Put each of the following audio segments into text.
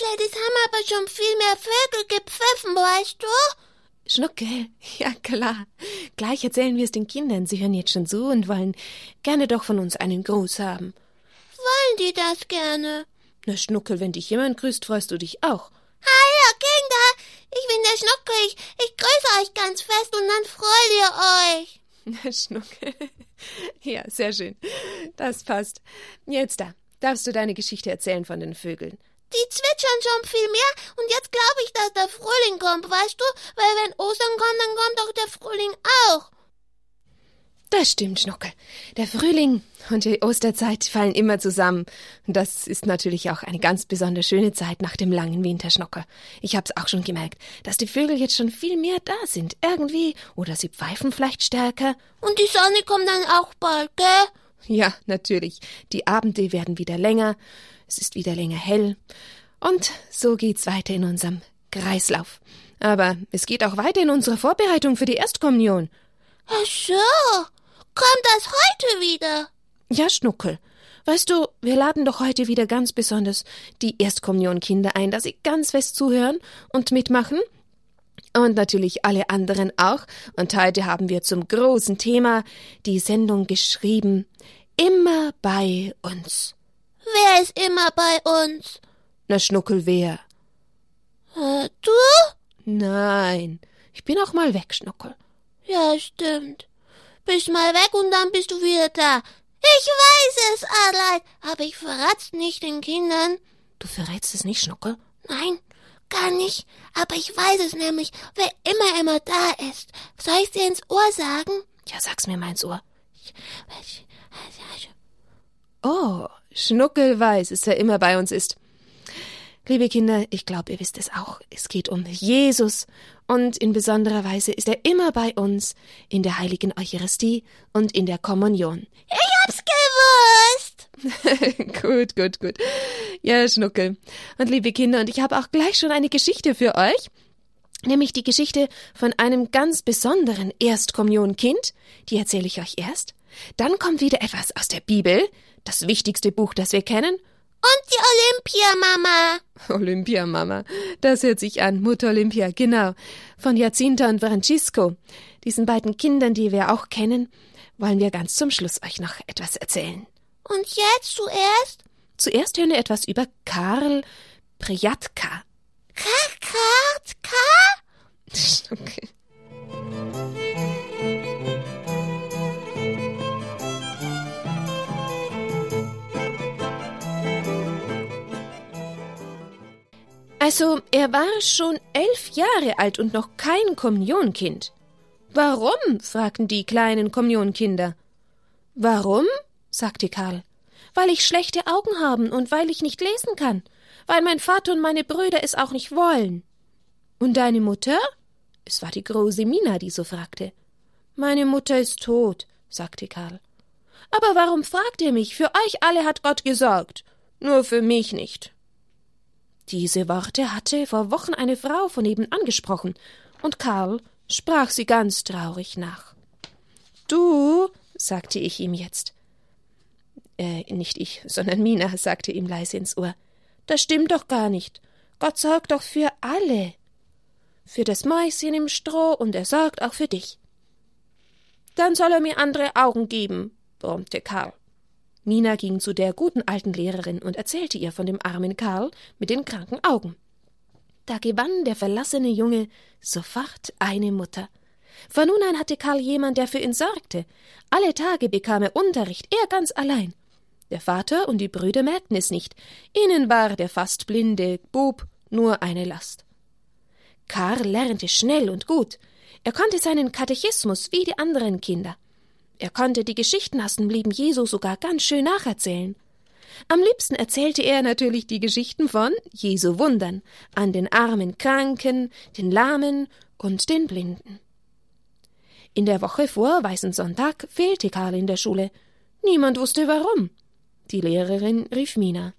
Adelaide, es haben aber schon viel mehr Vögel gepfiffen, weißt du? Schnuckel, ja klar. Gleich erzählen wir es den Kindern. Sie hören jetzt schon zu und wollen gerne doch von uns einen Gruß haben. Wollen die das gerne? Na, Schnuckel, wenn dich jemand grüßt, freust du dich auch. Hallo, Kinder! Ich bin der Schnuckel. Ich, ich grüße euch ganz fest und dann freut ihr euch. Na, Schnuckel. Ja, sehr schön. Das passt. Jetzt da. Darfst du deine Geschichte erzählen von den Vögeln? Die zwitschern schon viel mehr und jetzt glaube ich, dass der Frühling kommt, weißt du? Weil wenn Ostern kommt, dann kommt doch der Frühling auch. Das stimmt, Schnuckel. Der Frühling und die Osterzeit fallen immer zusammen. Und das ist natürlich auch eine ganz besonders schöne Zeit nach dem langen Winter, Schnuckel. Ich hab's auch schon gemerkt, dass die Vögel jetzt schon viel mehr da sind, irgendwie. Oder sie pfeifen vielleicht stärker. Und die Sonne kommt dann auch bald, gell? Ja, natürlich. Die Abende werden wieder länger. Es ist wieder länger hell. Und so geht's weiter in unserem Kreislauf. Aber es geht auch weiter in unserer Vorbereitung für die Erstkommunion. Ach so. Kommt das heute wieder? Ja, Schnuckel. Weißt du, wir laden doch heute wieder ganz besonders die Erstkommunionkinder ein, dass sie ganz fest zuhören und mitmachen. Und natürlich alle anderen auch. Und heute haben wir zum großen Thema die Sendung geschrieben. Immer bei uns. Wer ist immer bei uns? Na, Schnuckel, wer? Äh, du? Nein. Ich bin auch mal weg, Schnuckel. Ja, stimmt. Bist mal weg und dann bist du wieder da. Ich weiß es, Adelheid, aber ich verrat's nicht den Kindern. Du verrätst es nicht, Schnuckel? Nein, gar nicht. Aber ich weiß es nämlich, wer immer, immer da ist. Soll ich's dir ins Ohr sagen? Ja, sag's mir mal ins Ohr. Oh, Schnuckel weiß, dass er immer bei uns ist. Liebe Kinder, ich glaube, ihr wisst es auch. Es geht um Jesus. Und in besonderer Weise ist er immer bei uns in der heiligen Eucharistie und in der Kommunion. Ich hab's gewusst! gut, gut, gut. Ja, Schnuckel. Und liebe Kinder, und ich habe auch gleich schon eine Geschichte für euch. Nämlich die Geschichte von einem ganz besonderen Erstkommunionkind. Die erzähle ich euch erst. Dann kommt wieder etwas aus der Bibel, das wichtigste Buch, das wir kennen. Und die Olympiamama. Olympiamama. Das hört sich an. Mutter Olympia, genau. Von Jacinta und Francisco. Diesen beiden Kindern, die wir auch kennen, wollen wir ganz zum Schluss euch noch etwas erzählen. Und jetzt zuerst? Zuerst hören wir etwas über Karl Prijatka. Karl okay. Also, er war schon elf Jahre alt und noch kein Kommunionkind. Warum? fragten die kleinen Kommunionkinder. Warum? sagte Karl. Weil ich schlechte Augen haben und weil ich nicht lesen kann, weil mein Vater und meine Brüder es auch nicht wollen. Und deine Mutter? Es war die große Mina, die so fragte. Meine Mutter ist tot, sagte Karl. Aber warum fragt ihr mich? Für euch alle hat Gott gesorgt, nur für mich nicht. Diese Worte hatte vor Wochen eine Frau von nebenan gesprochen, und Karl sprach sie ganz traurig nach. Du, sagte ich ihm jetzt. Äh, nicht ich, sondern Mina, sagte ihm leise ins Ohr. Das stimmt doch gar nicht. Gott sorgt doch für alle. Für das Mäuschen im Stroh und er sorgt auch für dich. Dann soll er mir andere Augen geben, brummte Karl. Mina ging zu der guten alten Lehrerin und erzählte ihr von dem armen Karl mit den kranken Augen. Da gewann der verlassene Junge sofort eine Mutter. Von nun an hatte Karl jemand, der für ihn sorgte. Alle Tage bekam er Unterricht, er ganz allein. Der Vater und die Brüder merkten es nicht. Ihnen war der fast blinde Bub nur eine Last. Karl lernte schnell und gut. Er konnte seinen Katechismus wie die anderen Kinder. Er konnte die Geschichten aus dem Leben Jesu sogar ganz schön nacherzählen. Am liebsten erzählte er natürlich die Geschichten von Jesu Wundern an den armen Kranken, den Lahmen und den Blinden. In der Woche vor Weißen Sonntag fehlte Karl in der Schule. Niemand wusste warum. Die Lehrerin rief Mina.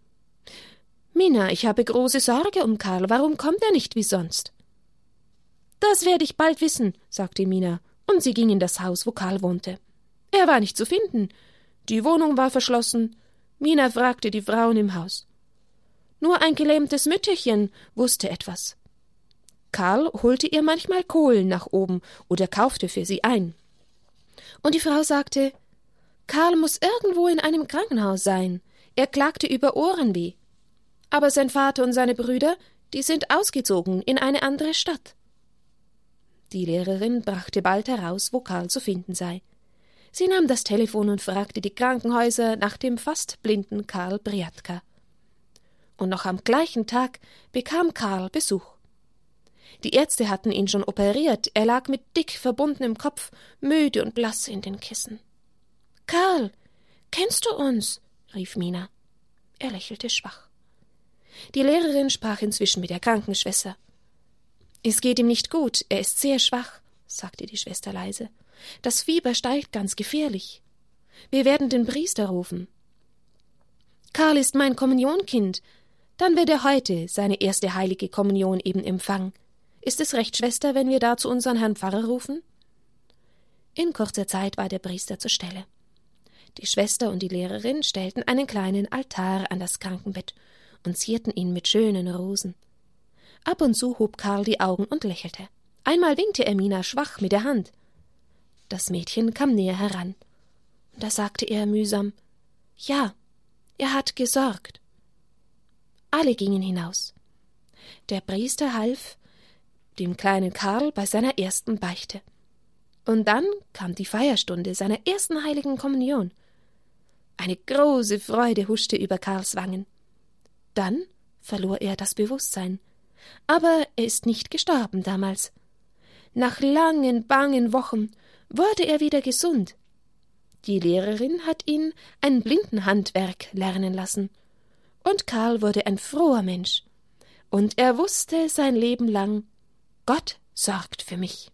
Mina, ich habe große Sorge um Karl. Warum kommt er nicht wie sonst? Das werde ich bald wissen, sagte Mina, und sie ging in das Haus, wo Karl wohnte. Er war nicht zu finden. Die Wohnung war verschlossen. Mina fragte die Frauen im Haus. Nur ein gelähmtes Mütterchen wusste etwas. Karl holte ihr manchmal Kohlen nach oben oder kaufte für sie ein. Und die Frau sagte, Karl muss irgendwo in einem Krankenhaus sein. Er klagte über Ohrenweh. Aber sein Vater und seine Brüder, die sind ausgezogen in eine andere Stadt. Die Lehrerin brachte bald heraus, wo Karl zu finden sei. Sie nahm das Telefon und fragte die Krankenhäuser nach dem fast blinden Karl Briatka. Und noch am gleichen Tag bekam Karl Besuch. Die Ärzte hatten ihn schon operiert, er lag mit dick verbundenem Kopf, müde und blass in den Kissen. Karl, kennst du uns? rief Mina. Er lächelte schwach. Die Lehrerin sprach inzwischen mit der Krankenschwester. Es geht ihm nicht gut, er ist sehr schwach, sagte die Schwester leise. Das Fieber steigt ganz gefährlich. Wir werden den Priester rufen. Karl ist mein Kommunionkind. Dann wird er heute seine erste heilige Kommunion eben empfangen. Ist es recht, Schwester, wenn wir dazu unseren Herrn Pfarrer rufen? In kurzer Zeit war der Priester zur Stelle. Die Schwester und die Lehrerin stellten einen kleinen Altar an das Krankenbett und zierten ihn mit schönen Rosen. Ab und zu hob Karl die Augen und lächelte. Einmal winkte er Mina schwach mit der Hand. Das Mädchen kam näher heran. Da sagte er mühsam Ja, er hat gesorgt. Alle gingen hinaus. Der Priester half dem kleinen Karl bei seiner ersten Beichte. Und dann kam die Feierstunde seiner ersten heiligen Kommunion. Eine große Freude huschte über Karls Wangen. Dann verlor er das Bewusstsein. Aber er ist nicht gestorben damals. Nach langen, bangen Wochen wurde er wieder gesund. Die Lehrerin hat ihn ein Blindenhandwerk lernen lassen. Und Karl wurde ein froher Mensch. Und er wusste sein Leben lang, Gott sorgt für mich.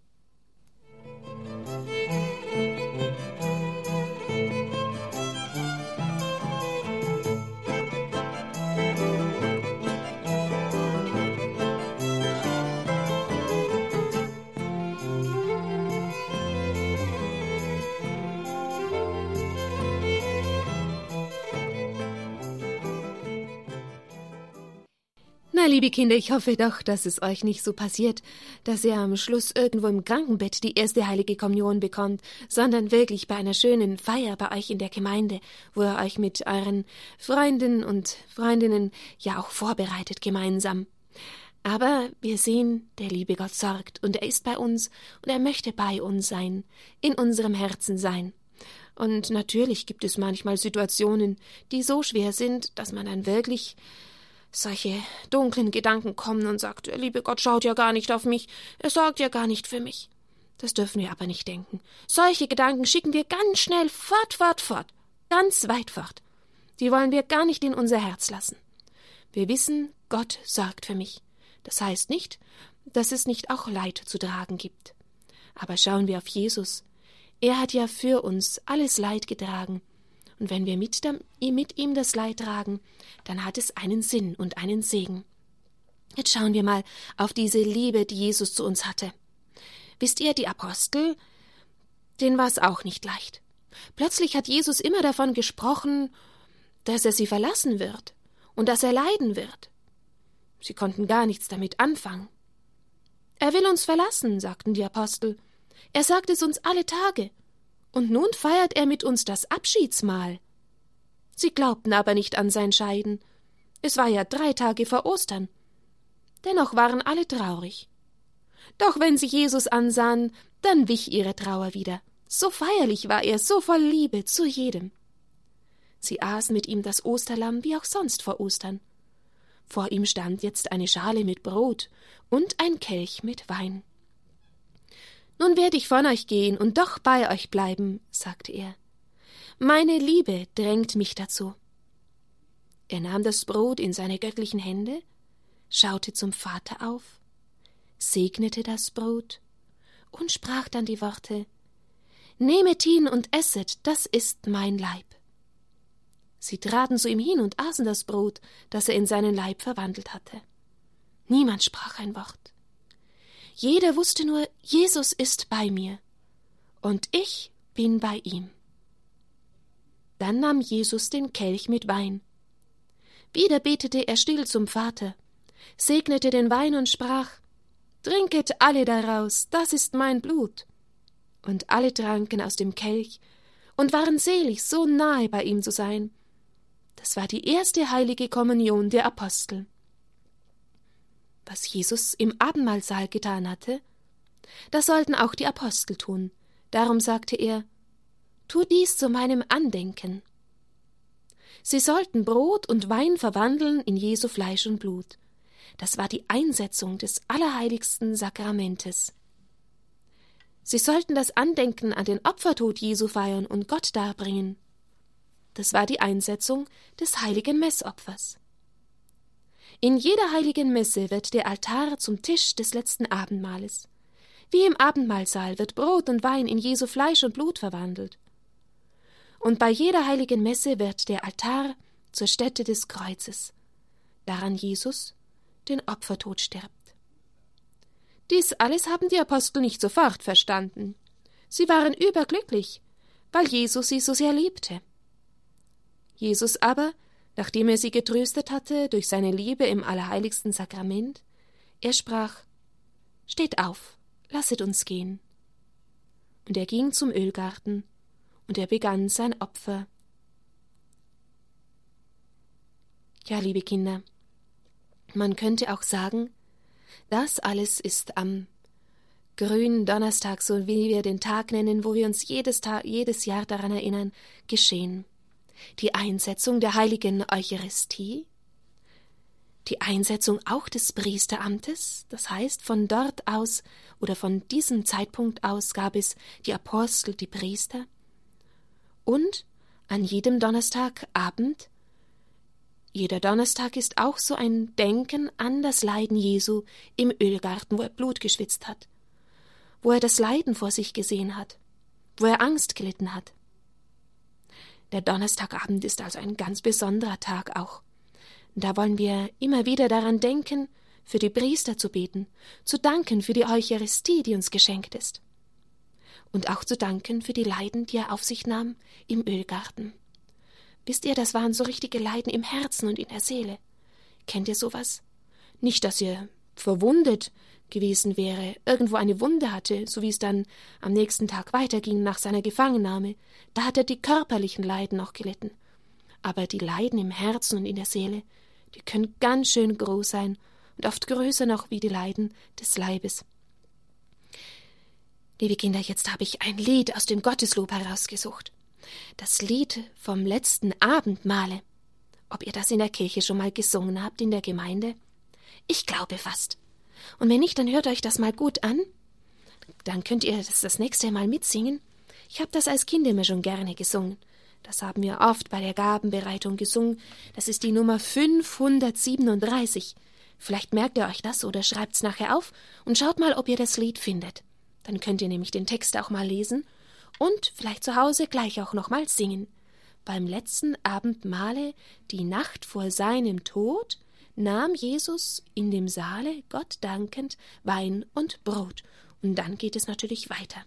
Liebe Kinder, ich hoffe doch, dass es euch nicht so passiert, dass ihr am Schluss irgendwo im Krankenbett die erste heilige Kommunion bekommt, sondern wirklich bei einer schönen Feier bei euch in der Gemeinde, wo ihr euch mit euren Freunden und Freundinnen ja auch vorbereitet gemeinsam. Aber wir sehen, der liebe Gott sorgt, und er ist bei uns, und er möchte bei uns sein, in unserem Herzen sein. Und natürlich gibt es manchmal Situationen, die so schwer sind, dass man dann wirklich solche dunklen Gedanken kommen und sagt, der liebe Gott schaut ja gar nicht auf mich, er sorgt ja gar nicht für mich. Das dürfen wir aber nicht denken. Solche Gedanken schicken wir ganz schnell fort, fort, fort, ganz weit fort. Die wollen wir gar nicht in unser Herz lassen. Wir wissen, Gott sorgt für mich. Das heißt nicht, dass es nicht auch Leid zu tragen gibt. Aber schauen wir auf Jesus. Er hat ja für uns alles Leid getragen und wenn wir mit, mit ihm das Leid tragen, dann hat es einen Sinn und einen Segen. Jetzt schauen wir mal auf diese Liebe, die Jesus zu uns hatte. Wisst ihr, die Apostel, denen war es auch nicht leicht. Plötzlich hat Jesus immer davon gesprochen, dass er sie verlassen wird und dass er leiden wird. Sie konnten gar nichts damit anfangen. Er will uns verlassen, sagten die Apostel. Er sagt es uns alle Tage. Und nun feiert er mit uns das Abschiedsmahl. Sie glaubten aber nicht an sein Scheiden. Es war ja drei Tage vor Ostern. Dennoch waren alle traurig. Doch wenn sie Jesus ansahen, dann wich ihre Trauer wieder. So feierlich war er, so voll Liebe zu jedem. Sie aßen mit ihm das Osterlamm wie auch sonst vor Ostern. Vor ihm stand jetzt eine Schale mit Brot und ein Kelch mit Wein. Nun werde ich von euch gehen und doch bei euch bleiben, sagte er. Meine Liebe drängt mich dazu. Er nahm das Brot in seine göttlichen Hände, schaute zum Vater auf, segnete das Brot und sprach dann die Worte Nehmet ihn und esset, das ist mein Leib. Sie traten zu ihm hin und aßen das Brot, das er in seinen Leib verwandelt hatte. Niemand sprach ein Wort. Jeder wusste nur, Jesus ist bei mir und ich bin bei ihm. Dann nahm Jesus den Kelch mit Wein. Wieder betete er still zum Vater, segnete den Wein und sprach Trinket alle daraus, das ist mein Blut. Und alle tranken aus dem Kelch und waren selig, so nahe bei ihm zu sein. Das war die erste heilige Kommunion der Apostel. Was Jesus im Abendmahlsaal getan hatte, das sollten auch die Apostel tun. Darum sagte er, Tu dies zu meinem Andenken. Sie sollten Brot und Wein verwandeln in Jesu Fleisch und Blut. Das war die Einsetzung des allerheiligsten Sakramentes. Sie sollten das Andenken an den Opfertod Jesu feiern und Gott darbringen. Das war die Einsetzung des heiligen Messopfers. In jeder heiligen Messe wird der Altar zum Tisch des letzten Abendmahles. Wie im Abendmahlsaal wird Brot und Wein in Jesu Fleisch und Blut verwandelt und bei jeder heiligen Messe wird der Altar zur Stätte des Kreuzes, daran Jesus den Opfertod stirbt. Dies alles haben die Apostel nicht sofort verstanden. Sie waren überglücklich, weil Jesus sie so sehr liebte. Jesus aber, nachdem er sie getröstet hatte durch seine Liebe im allerheiligsten Sakrament, er sprach Steht auf, lasset uns gehen. Und er ging zum Ölgarten und er begann sein Opfer. Ja, liebe Kinder, man könnte auch sagen, das alles ist am grünen Donnerstag, so wie wir den Tag nennen, wo wir uns jedes, Tag, jedes Jahr daran erinnern, geschehen. Die Einsetzung der heiligen Eucharistie, die Einsetzung auch des Priesteramtes, das heißt, von dort aus oder von diesem Zeitpunkt aus gab es die Apostel, die Priester, und an jedem Donnerstagabend? Jeder Donnerstag ist auch so ein Denken an das Leiden Jesu im Ölgarten, wo er Blut geschwitzt hat, wo er das Leiden vor sich gesehen hat, wo er Angst gelitten hat. Der Donnerstagabend ist also ein ganz besonderer Tag auch. Da wollen wir immer wieder daran denken, für die Priester zu beten, zu danken für die Eucharistie, die uns geschenkt ist und auch zu danken für die Leiden, die er auf sich nahm im Ölgarten. Wisst ihr, das waren so richtige Leiden im Herzen und in der Seele. Kennt ihr sowas? Nicht, dass ihr verwundet gewesen wäre, irgendwo eine Wunde hatte, so wie es dann am nächsten Tag weiterging nach seiner Gefangennahme, da hat er die körperlichen Leiden auch gelitten. Aber die Leiden im Herzen und in der Seele, die können ganz schön groß sein und oft größer noch wie die Leiden des Leibes. Liebe Kinder, jetzt habe ich ein Lied aus dem Gotteslob herausgesucht. Das Lied vom letzten Abendmahle. Ob ihr das in der Kirche schon mal gesungen habt, in der Gemeinde? Ich glaube fast. Und wenn nicht, dann hört euch das mal gut an. Dann könnt ihr das das nächste Mal mitsingen. Ich habe das als Kind immer schon gerne gesungen. Das haben wir oft bei der Gabenbereitung gesungen. Das ist die Nummer 537. Vielleicht merkt ihr euch das oder schreibt's nachher auf und schaut mal, ob ihr das Lied findet. Dann könnt ihr nämlich den Text auch mal lesen und vielleicht zu Hause gleich auch nochmal singen. Beim letzten Abendmahle, die Nacht vor seinem Tod, nahm Jesus in dem Saale, Gott dankend, Wein und Brot. Und dann geht es natürlich weiter.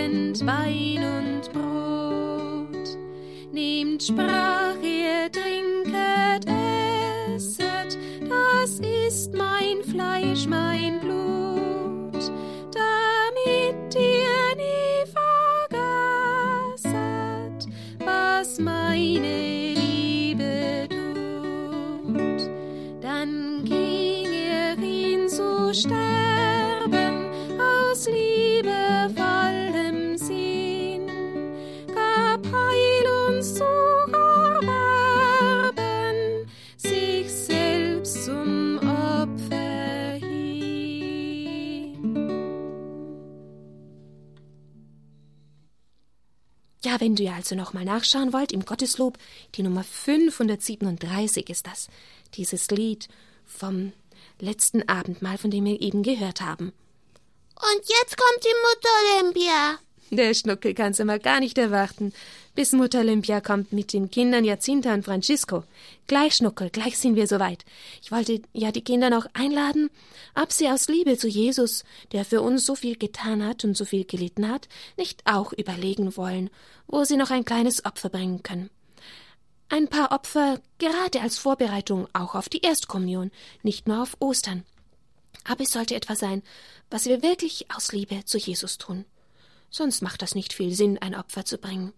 Wein und Brot. Nehmt, sprach er, trinket, esset, das ist mein Fleisch, mein Blut, wenn du ja also nochmal nachschauen wollt, im Gotteslob, die Nummer 537 ist das, dieses Lied vom letzten Abendmahl, von dem wir eben gehört haben. Und jetzt kommt die Mutter Olympia. Der Schnuckel kann's immer gar nicht erwarten, bis Mutter Olympia kommt mit den Kindern Jacinta und Francisco. Gleich, Schnuckel, gleich sind wir soweit. Ich wollte ja die Kinder noch einladen, ob sie aus Liebe zu Jesus, der für uns so viel getan hat und so viel gelitten hat, nicht auch überlegen wollen, wo sie noch ein kleines Opfer bringen können. Ein paar Opfer gerade als Vorbereitung auch auf die Erstkommunion, nicht nur auf Ostern. Aber es sollte etwas sein, was wir wirklich aus Liebe zu Jesus tun. Sonst macht das nicht viel Sinn, ein Opfer zu bringen.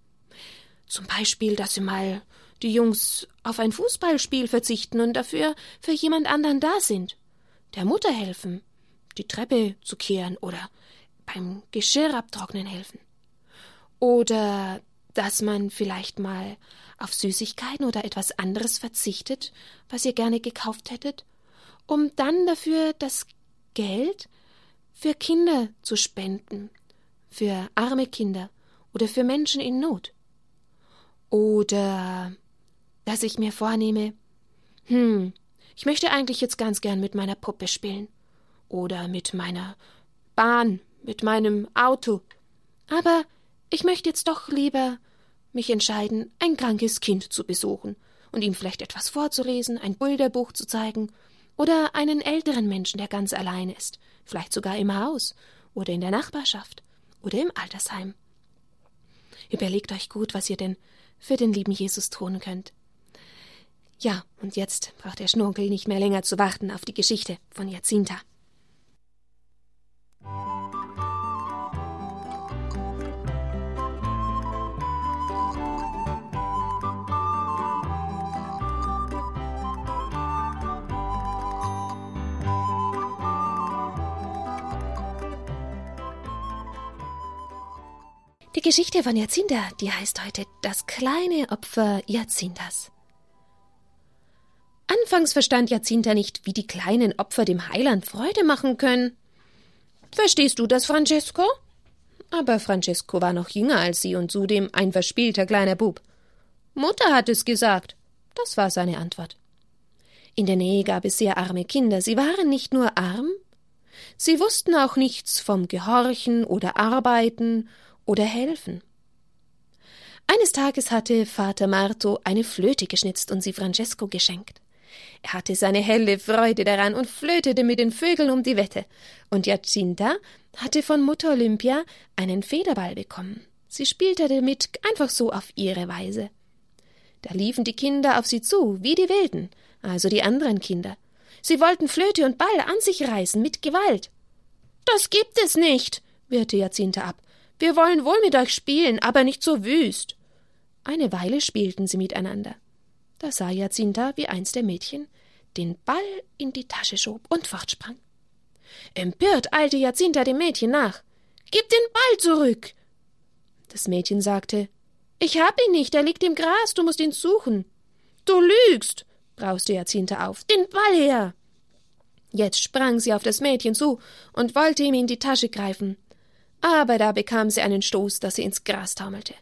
Zum Beispiel, dass sie mal die Jungs auf ein Fußballspiel verzichten und dafür für jemand anderen da sind. Der Mutter helfen, die Treppe zu kehren oder beim Geschirr abtrocknen helfen. Oder dass man vielleicht mal auf Süßigkeiten oder etwas anderes verzichtet, was ihr gerne gekauft hättet, um dann dafür das Geld für Kinder zu spenden, für arme Kinder oder für Menschen in Not. Oder dass ich mir vornehme, hm, ich möchte eigentlich jetzt ganz gern mit meiner Puppe spielen. Oder mit meiner Bahn, mit meinem Auto, aber ich möchte jetzt doch lieber mich entscheiden, ein krankes Kind zu besuchen und ihm vielleicht etwas vorzulesen, ein Bilderbuch zu zeigen oder einen älteren Menschen, der ganz allein ist, vielleicht sogar im Haus oder in der Nachbarschaft oder im Altersheim. Überlegt euch gut, was ihr denn für den lieben Jesus tun könnt. Ja, und jetzt braucht der Schnurkel nicht mehr länger zu warten auf die Geschichte von Jacinta. Geschichte von Jacinta, die heißt heute Das kleine Opfer Jacintas. Anfangs verstand Jacinta nicht, wie die kleinen Opfer dem Heiland Freude machen können. Verstehst du das, Francesco? Aber Francesco war noch jünger als sie und zudem ein verspielter kleiner Bub. Mutter hat es gesagt. Das war seine Antwort. In der Nähe gab es sehr arme Kinder. Sie waren nicht nur arm, sie wussten auch nichts vom Gehorchen oder Arbeiten oder helfen. Eines Tages hatte Vater Marto eine Flöte geschnitzt und sie Francesco geschenkt. Er hatte seine helle Freude daran und flötete mit den Vögeln um die Wette. Und Jacinta hatte von Mutter Olympia einen Federball bekommen. Sie spielte damit einfach so auf ihre Weise. Da liefen die Kinder auf sie zu, wie die Wilden, also die anderen Kinder. Sie wollten Flöte und Ball an sich reißen mit Gewalt. Das gibt es nicht, wehrte Jacinta ab. Wir wollen wohl mit euch spielen, aber nicht so wüst. Eine Weile spielten sie miteinander. Da sah Jacinta, wie eins der Mädchen den Ball in die Tasche schob und fortsprang. Empört eilte Jacinta dem Mädchen nach. Gib den Ball zurück! Das Mädchen sagte, ich hab ihn nicht, er liegt im Gras, du musst ihn suchen. Du lügst, brauste Jacinta auf, den Ball her! Jetzt sprang sie auf das Mädchen zu und wollte ihm in die Tasche greifen aber da bekam sie einen Stoß, dass sie ins Gras taumelte.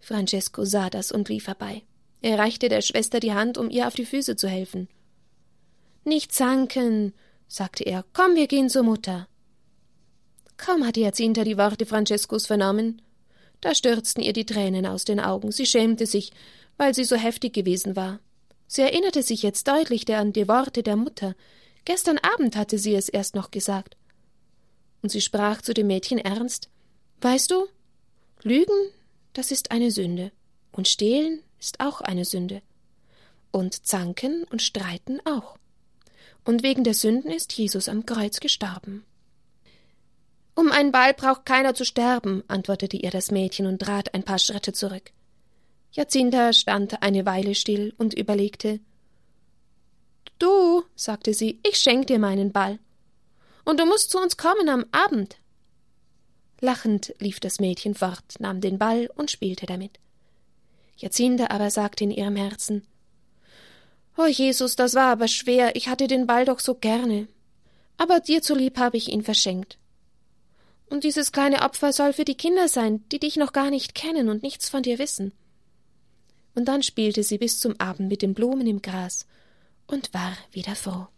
Francesco sah das und lief herbei. Er reichte der Schwester die Hand, um ihr auf die Füße zu helfen. Nicht zanken, sagte er, komm, wir gehen zur Mutter. Kaum hatte Jacinta die Worte Francescos vernommen, da stürzten ihr die Tränen aus den Augen. Sie schämte sich, weil sie so heftig gewesen war. Sie erinnerte sich jetzt deutlich an die Worte der Mutter. Gestern Abend hatte sie es erst noch gesagt und sie sprach zu dem Mädchen ernst Weißt du, Lügen, das ist eine Sünde, und Stehlen ist auch eine Sünde, und Zanken und Streiten auch. Und wegen der Sünden ist Jesus am Kreuz gestorben. Um einen Ball braucht keiner zu sterben, antwortete ihr das Mädchen und trat ein paar Schritte zurück. Jacinta stand eine Weile still und überlegte. Du, sagte sie, ich schenk dir meinen Ball und du musst zu uns kommen am Abend. Lachend lief das Mädchen fort, nahm den Ball und spielte damit. Jacinta aber sagte in ihrem Herzen Oh Jesus, das war aber schwer, ich hatte den Ball doch so gerne. Aber dir zulieb habe ich ihn verschenkt. Und dieses kleine Opfer soll für die Kinder sein, die dich noch gar nicht kennen und nichts von dir wissen. Und dann spielte sie bis zum Abend mit den Blumen im Gras und war wieder froh.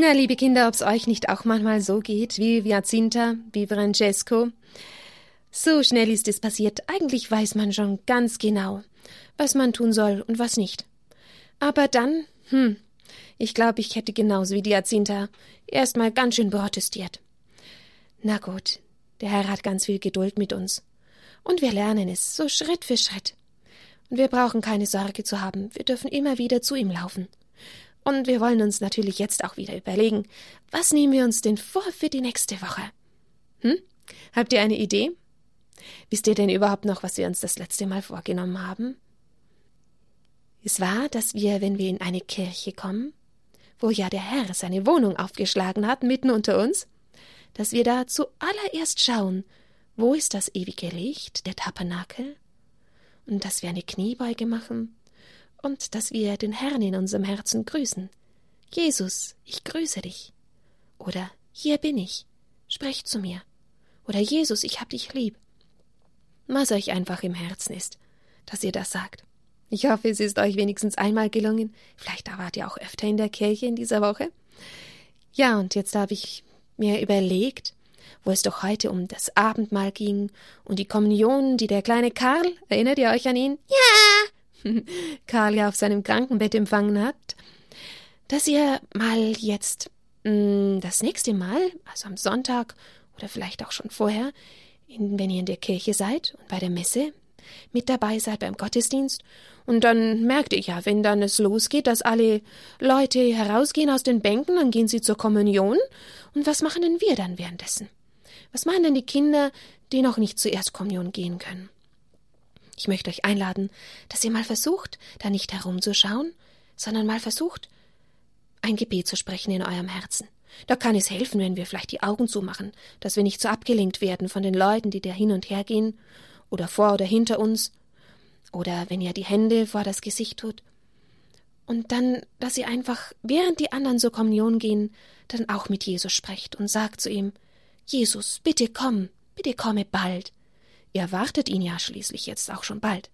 Na, liebe Kinder, ob's euch nicht auch manchmal so geht, wie Jacinta, wie Francesco. So schnell ist es passiert. Eigentlich weiß man schon ganz genau, was man tun soll und was nicht. Aber dann, hm, ich glaube, ich hätte genauso wie Jacinta erstmal ganz schön protestiert. Na gut, der Herr hat ganz viel Geduld mit uns. Und wir lernen es, so Schritt für Schritt. Und wir brauchen keine Sorge zu haben, wir dürfen immer wieder zu ihm laufen. Und wir wollen uns natürlich jetzt auch wieder überlegen, was nehmen wir uns denn vor für die nächste Woche? Hm? Habt ihr eine Idee? Wisst ihr denn überhaupt noch, was wir uns das letzte Mal vorgenommen haben? Es war, dass wir, wenn wir in eine Kirche kommen, wo ja der Herr seine Wohnung aufgeschlagen hat, mitten unter uns, dass wir da zuallererst schauen, wo ist das ewige Licht, der Tabernakel, und dass wir eine Kniebeuge machen und dass wir den Herrn in unserem Herzen grüßen. Jesus, ich grüße dich. Oder hier bin ich, sprech zu mir. Oder Jesus, ich hab dich lieb. Was euch einfach im Herzen ist, dass ihr das sagt. Ich hoffe, es ist euch wenigstens einmal gelungen. Vielleicht wart ihr auch öfter in der Kirche in dieser Woche. Ja, und jetzt habe ich mir überlegt, wo es doch heute um das Abendmahl ging und die Kommunion, die der kleine Karl, erinnert ihr euch an ihn? Ja. Karl ja auf seinem Krankenbett empfangen hat, dass ihr mal jetzt mh, mm, das nächste Mal, also am Sonntag oder vielleicht auch schon vorher, in, wenn ihr in der Kirche seid und bei der Messe mit dabei seid beim Gottesdienst. Und dann merkt ihr ja, wenn dann es losgeht, dass alle Leute herausgehen aus den Bänken, dann gehen sie zur Kommunion. Und was machen denn wir dann währenddessen? Was machen denn die Kinder, die noch nicht zur Erstkommunion gehen können? Ich möchte euch einladen, dass ihr mal versucht, da nicht herumzuschauen, sondern mal versucht, ein Gebet zu sprechen in eurem Herzen. Da kann es helfen, wenn wir vielleicht die Augen zumachen, dass wir nicht so abgelenkt werden von den Leuten, die da hin und her gehen, oder vor oder hinter uns, oder wenn ihr die Hände vor das Gesicht tut. Und dann, dass ihr einfach, während die anderen zur Kommunion gehen, dann auch mit Jesus sprecht und sagt zu ihm, Jesus, bitte komm, bitte komme bald. Ihr erwartet ihn ja schließlich jetzt auch schon bald.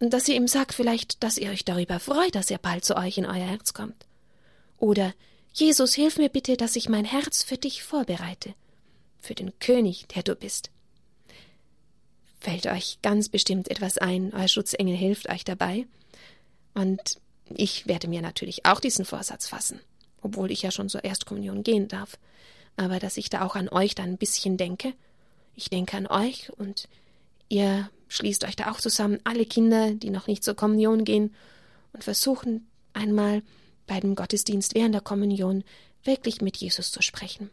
Dass ihr ihm sagt vielleicht, dass ihr euch darüber freut, dass er bald zu euch in euer Herz kommt. Oder Jesus, hilf mir bitte, dass ich mein Herz für dich vorbereite, für den König, der du bist. Fällt euch ganz bestimmt etwas ein, euer Schutzengel hilft euch dabei. Und ich werde mir natürlich auch diesen Vorsatz fassen, obwohl ich ja schon zur Erstkommunion gehen darf. Aber dass ich da auch an euch dann ein bisschen denke. Ich denke an euch und ihr schließt euch da auch zusammen, alle Kinder, die noch nicht zur Kommunion gehen, und versuchen einmal bei dem Gottesdienst während der Kommunion wirklich mit Jesus zu sprechen.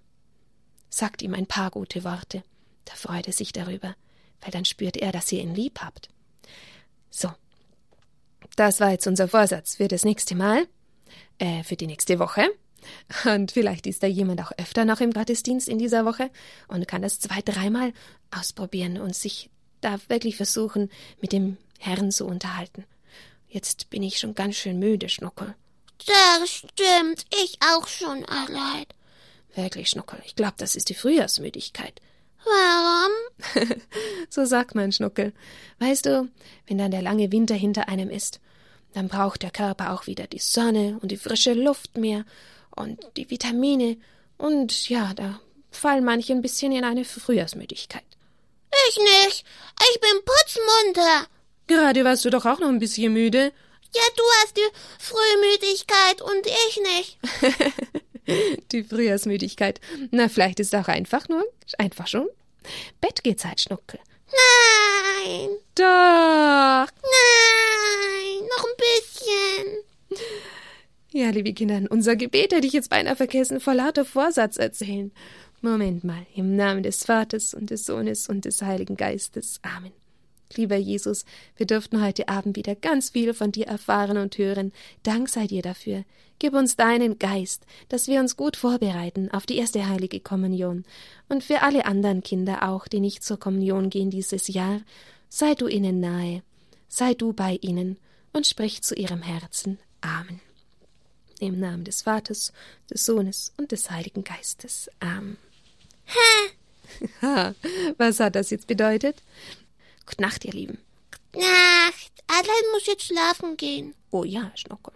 Sagt ihm ein paar gute Worte, da freut er sich darüber, weil dann spürt er, dass ihr ihn lieb habt. So, das war jetzt unser Vorsatz für das nächste Mal, äh, für die nächste Woche. Und vielleicht ist da jemand auch öfter noch im Gottesdienst in dieser Woche und kann das zwei, dreimal ausprobieren und sich da wirklich versuchen, mit dem Herrn zu unterhalten. Jetzt bin ich schon ganz schön müde, Schnuckel. Das stimmt, ich auch schon, Adelheid. Wirklich, Schnuckel, ich glaube, das ist die Frühjahrsmüdigkeit. Warum? so sagt mein Schnuckel. Weißt du, wenn dann der lange Winter hinter einem ist, dann braucht der Körper auch wieder die Sonne und die frische Luft mehr und die Vitamine und ja, da fallen manche ein bisschen in eine Frühjahrsmüdigkeit. Ich nicht. Ich bin putzmunter. Gerade warst du doch auch noch ein bisschen müde. Ja, du hast die Frühmüdigkeit und ich nicht. die Frühjahrsmüdigkeit. Na, vielleicht ist auch einfach nur, einfach schon. Bettgehzeit, Schnuckel. Nein. Doch. Nein, noch ein bisschen. Ja, liebe Kinder, unser Gebet hätte ich jetzt beinahe vergessen, vor lauter Vorsatz erzählen. Moment mal, im Namen des Vaters und des Sohnes und des Heiligen Geistes. Amen. Lieber Jesus, wir dürften heute Abend wieder ganz viel von dir erfahren und hören. Dank sei dir dafür. Gib uns deinen Geist, dass wir uns gut vorbereiten auf die erste heilige Kommunion. Und für alle anderen Kinder auch, die nicht zur Kommunion gehen dieses Jahr, sei du ihnen nahe, sei du bei ihnen und sprich zu ihrem Herzen. Amen. Im Namen des Vaters, des Sohnes und des Heiligen Geistes. Amen. Ha, was hat das jetzt bedeutet? Gute Nacht, ihr Lieben. Gute Nacht. Adelaide muss jetzt schlafen gehen. Oh ja, Schnuckel.